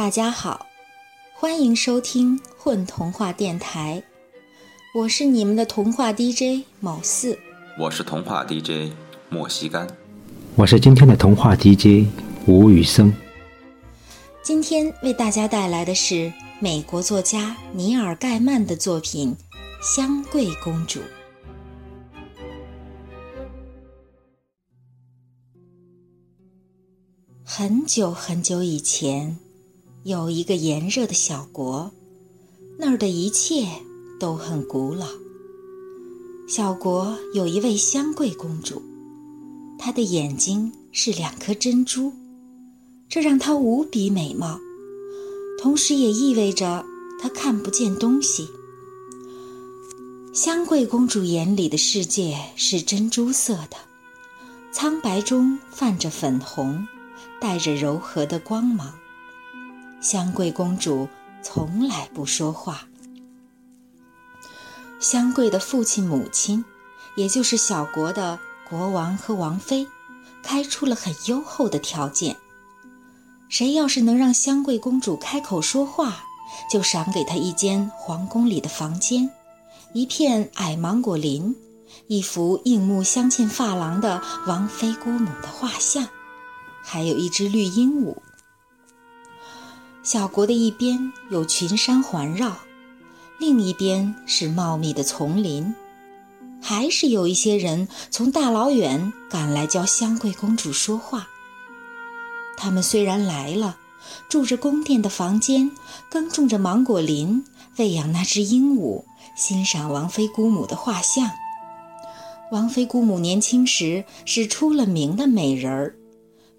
大家好，欢迎收听混童话电台，我是你们的童话 DJ 某四，我是童话 DJ 莫西干，我是今天的童话 DJ 吴宇森。今天为大家带来的是美国作家尼尔·盖曼的作品《香桂公主》。很久很久以前，有一个炎热的小国，那儿的一切都很古老。小国有一位香桂公主，她的眼睛是两颗珍珠，这让她无比美貌，同时也意味着她看不见东西。香桂公主眼里的世界是珍珠色的，苍白中泛着粉红。带着柔和的光芒。香桂公主从来不说话。香桂的父亲、母亲，也就是小国的国王和王妃，开出了很优厚的条件：谁要是能让香桂公主开口说话，就赏给她一间皇宫里的房间，一片矮芒果林，一幅映目相近发廊的王妃姑母的画像。还有一只绿鹦鹉。小国的一边有群山环绕，另一边是茂密的丛林，还是有一些人从大老远赶来教香桂公主说话。他们虽然来了，住着宫殿的房间，耕种着芒果林，喂养那只鹦鹉，欣赏王妃姑母的画像。王妃姑母年轻时是出了名的美人儿。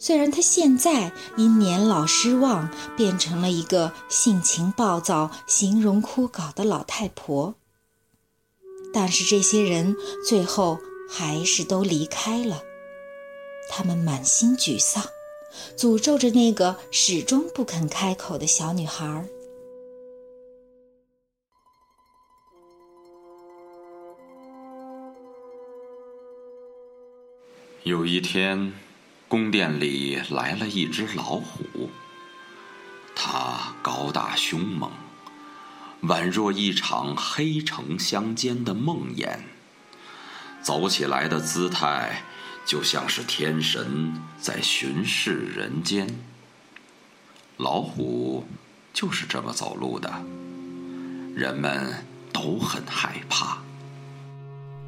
虽然她现在因年老失望，变成了一个性情暴躁、形容枯槁的老太婆，但是这些人最后还是都离开了。他们满心沮丧，诅咒着那个始终不肯开口的小女孩。有一天。宫殿里来了一只老虎，它高大凶猛，宛若一场黑橙相间的梦魇。走起来的姿态，就像是天神在巡视人间。老虎就是这么走路的，人们都很害怕。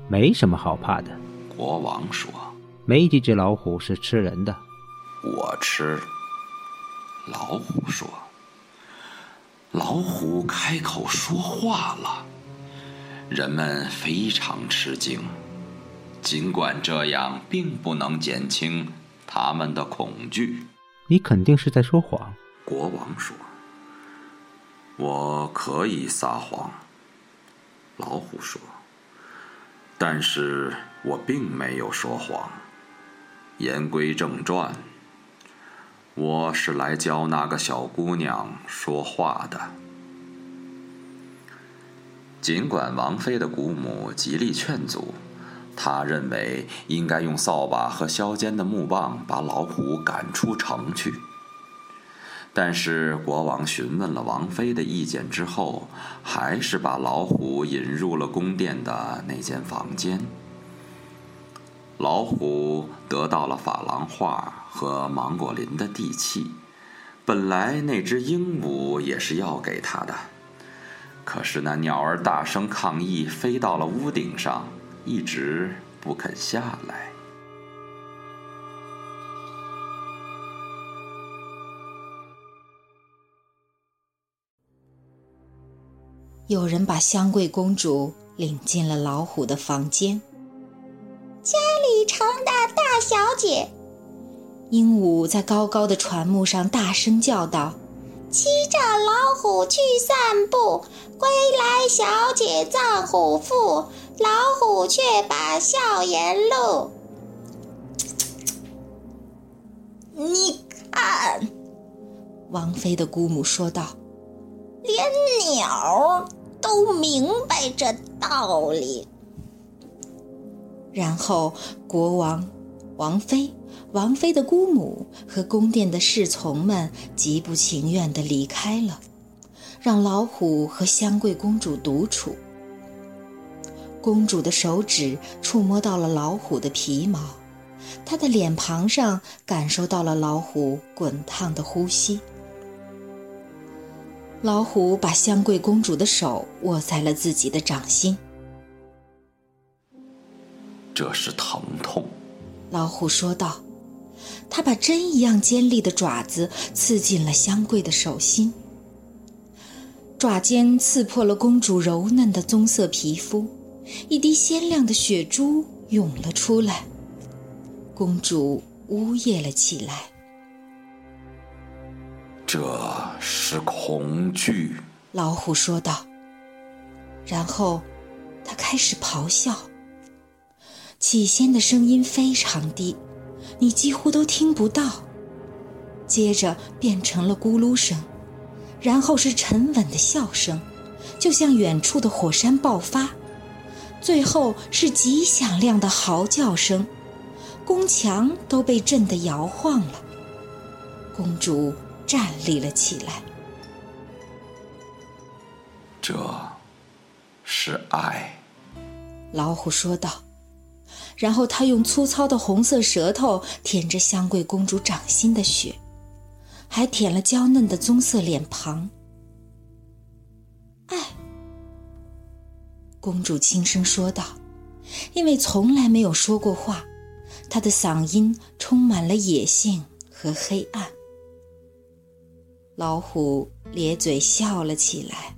没什么好怕的，国王说。没几只老虎是吃人的。我吃。老虎说。老虎开口说话了，人们非常吃惊。尽管这样，并不能减轻他们的恐惧。你肯定是在说谎。国王说。我可以撒谎。老虎说。但是我并没有说谎。言归正传，我是来教那个小姑娘说话的。尽管王妃的姑母极力劝阻，她认为应该用扫把和削尖的木棒把老虎赶出城去。但是国王询问了王妃的意见之后，还是把老虎引入了宫殿的那间房间。老虎得到了珐琅画和芒果林的地契，本来那只鹦鹉也是要给他的，可是那鸟儿大声抗议，飞到了屋顶上，一直不肯下来。有人把香桂公主领进了老虎的房间。大小姐，鹦鹉在高高的船木上大声叫道：“骑着老虎去散步，归来小姐葬虎父，老虎却把笑颜露。”你看，王妃的姑母说道：“连鸟都明白这道理。”然后，国王王妃、王妃的姑母和宫殿的侍从们极不情愿地离开了，让老虎和香桂公主独处。公主的手指触摸到了老虎的皮毛，她的脸庞上感受到了老虎滚烫的呼吸。老虎把香桂公主的手握在了自己的掌心。这是疼痛，老虎说道。他把针一样尖利的爪子刺进了香桂的手心，爪尖刺破了公主柔嫩的棕色皮肤，一滴鲜亮的血珠涌了出来。公主呜咽了起来。这是恐惧，老虎说道。然后，他开始咆哮。起先的声音非常低，你几乎都听不到。接着变成了咕噜声，然后是沉稳的笑声，就像远处的火山爆发。最后是极响亮的嚎叫声，宫墙都被震得摇晃了。公主。站立了起来。这是爱，老虎说道。然后他用粗糙的红色舌头舔着香桂公主掌心的血，还舔了娇嫩的棕色脸庞。爱，公主轻声说道，因为从来没有说过话，她的嗓音充满了野性和黑暗。老虎咧嘴笑了起来，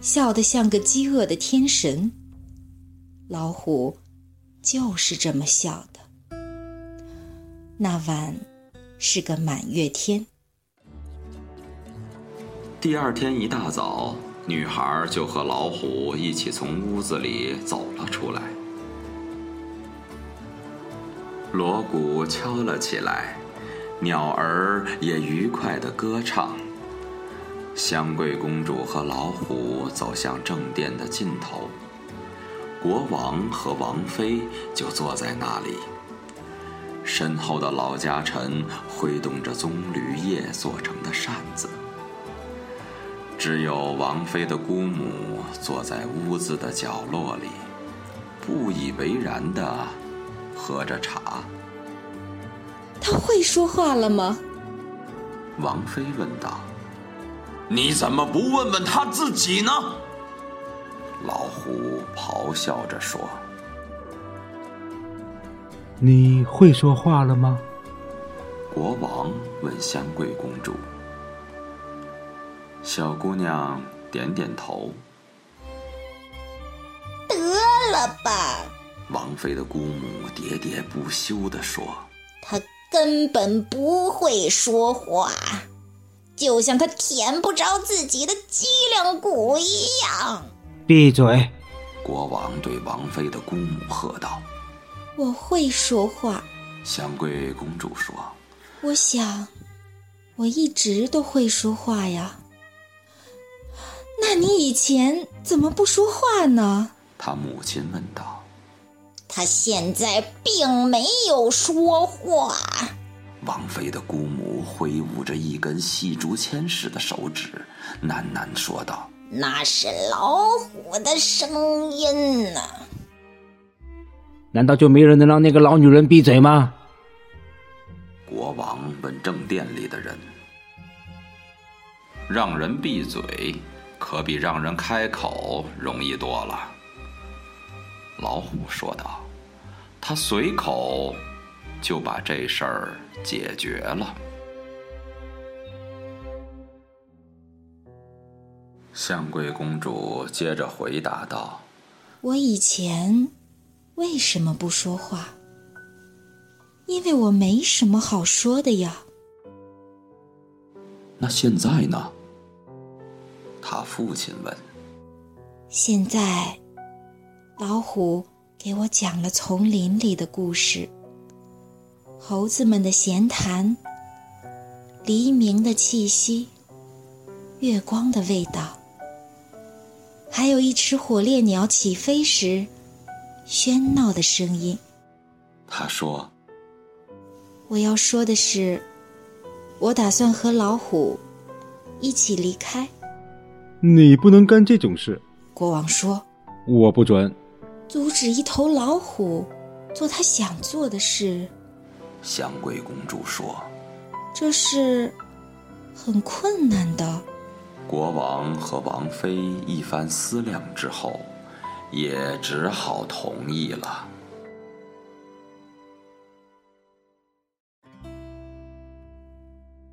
笑得像个饥饿的天神。老虎就是这么笑的。那晚是个满月天。第二天一大早，女孩就和老虎一起从屋子里走了出来。锣鼓敲了起来。鸟儿也愉快地歌唱。香桂公主和老虎走向正殿的尽头，国王和王妃就坐在那里。身后的老家臣挥动着棕榈叶做成的扇子，只有王妃的姑母坐在屋子的角落里，不以为然地喝着茶。他会说话了吗？王妃问道。“你怎么不问问他自己呢？”老虎咆哮着说。“你会说话了吗？”国王问香桂公主。小姑娘点点头。“得了吧！”王妃的姑母喋喋不休地说。她。根本不会说话，就像她舔不着自己的脊梁骨一样。闭嘴！国王对王妃的姑母喝道：“我会说话。”香桂公主说：“我想，我一直都会说话呀。那你以前怎么不说话呢？”他母亲问道。他现在并没有说话。王妃的姑母挥舞着一根细竹签似的手指，喃喃说道：“那是老虎的声音呢。”难道就没人能让那个老女人闭嘴吗？国王问正殿里的人：“让人闭嘴，可比让人开口容易多了。”老虎说道：“他随口就把这事儿解决了。”香桂公主接着回答道：“我以前为什么不说话？因为我没什么好说的呀。”那现在呢？他父亲问。现在。老虎给我讲了丛林里的故事，猴子们的闲谈，黎明的气息，月光的味道，还有一只火烈鸟起飞时喧闹的声音。他说：“我要说的是，我打算和老虎一起离开。你不能干这种事。国王说：“我不准阻止一头老虎做他想做的事。”香桂公主说：“这是很困难的。”国王和王妃一番思量之后，也只好同意了。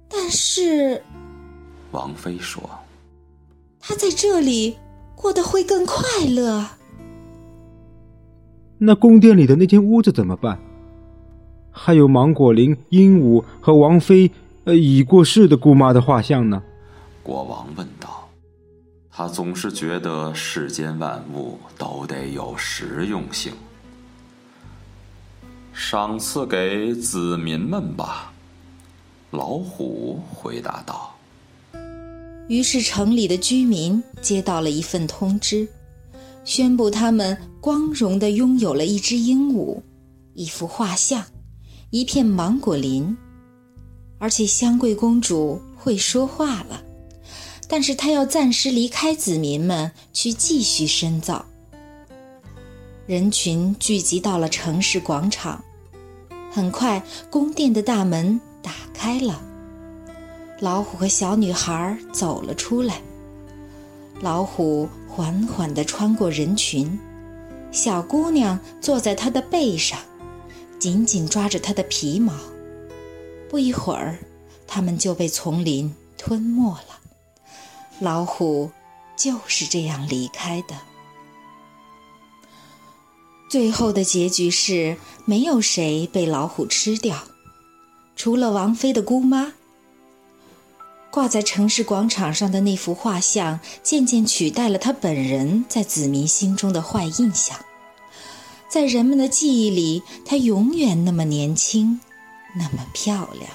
但是，王妃说：“他在这里过得会更快乐。”那宫殿里的那间屋子怎么办？还有芒果林、鹦鹉和王妃呃已过世的姑妈的画像呢？国王问道：“他总是觉得世间万物都得有实用性，赏赐给子民们吧。”老虎回答道。于是城里的居民接到了一份通知，宣布他们光荣地拥有了一只鹦鹉、一幅画像、一片芒果林，而且香桂公主会说话了。但是他要暂时离开子民们，去继续深造。人群聚集到了城市广场，很快宫殿的大门打开了，老虎和小女孩走了出来。老虎缓缓地穿过人群，小姑娘坐在他的背上，紧紧抓着他的皮毛。不一会儿，他们就被丛林吞没了。老虎就是这样离开的。最后的结局是，没有谁被老虎吃掉，除了王妃的姑妈。挂在城市广场上的那幅画像，渐渐取代了他本人在子民心中的坏印象。在人们的记忆里，她永远那么年轻，那么漂亮。